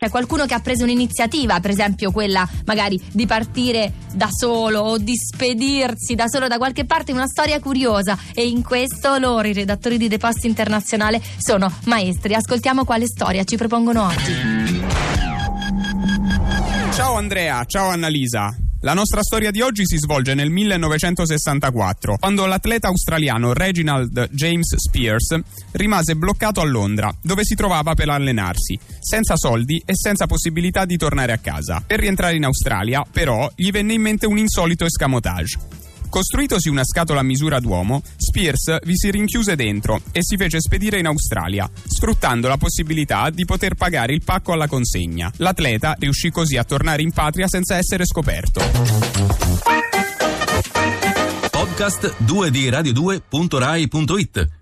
C'è qualcuno che ha preso un'iniziativa, per esempio quella magari di partire da solo o di spedirsi da solo da qualche parte, una storia curiosa e in questo loro, i redattori di The Post Internazionale, sono maestri. Ascoltiamo quale storia ci propongono oggi. Ciao Andrea, ciao Annalisa. La nostra storia di oggi si svolge nel 1964, quando l'atleta australiano Reginald James Spears rimase bloccato a Londra, dove si trovava per allenarsi, senza soldi e senza possibilità di tornare a casa. Per rientrare in Australia, però, gli venne in mente un insolito escamotage. Costruitosi una scatola a misura d'uomo, Spears vi si rinchiuse dentro e si fece spedire in Australia, sfruttando la possibilità di poter pagare il pacco alla consegna. L'atleta riuscì così a tornare in patria senza essere scoperto. Podcast 2 di radio2.rai.it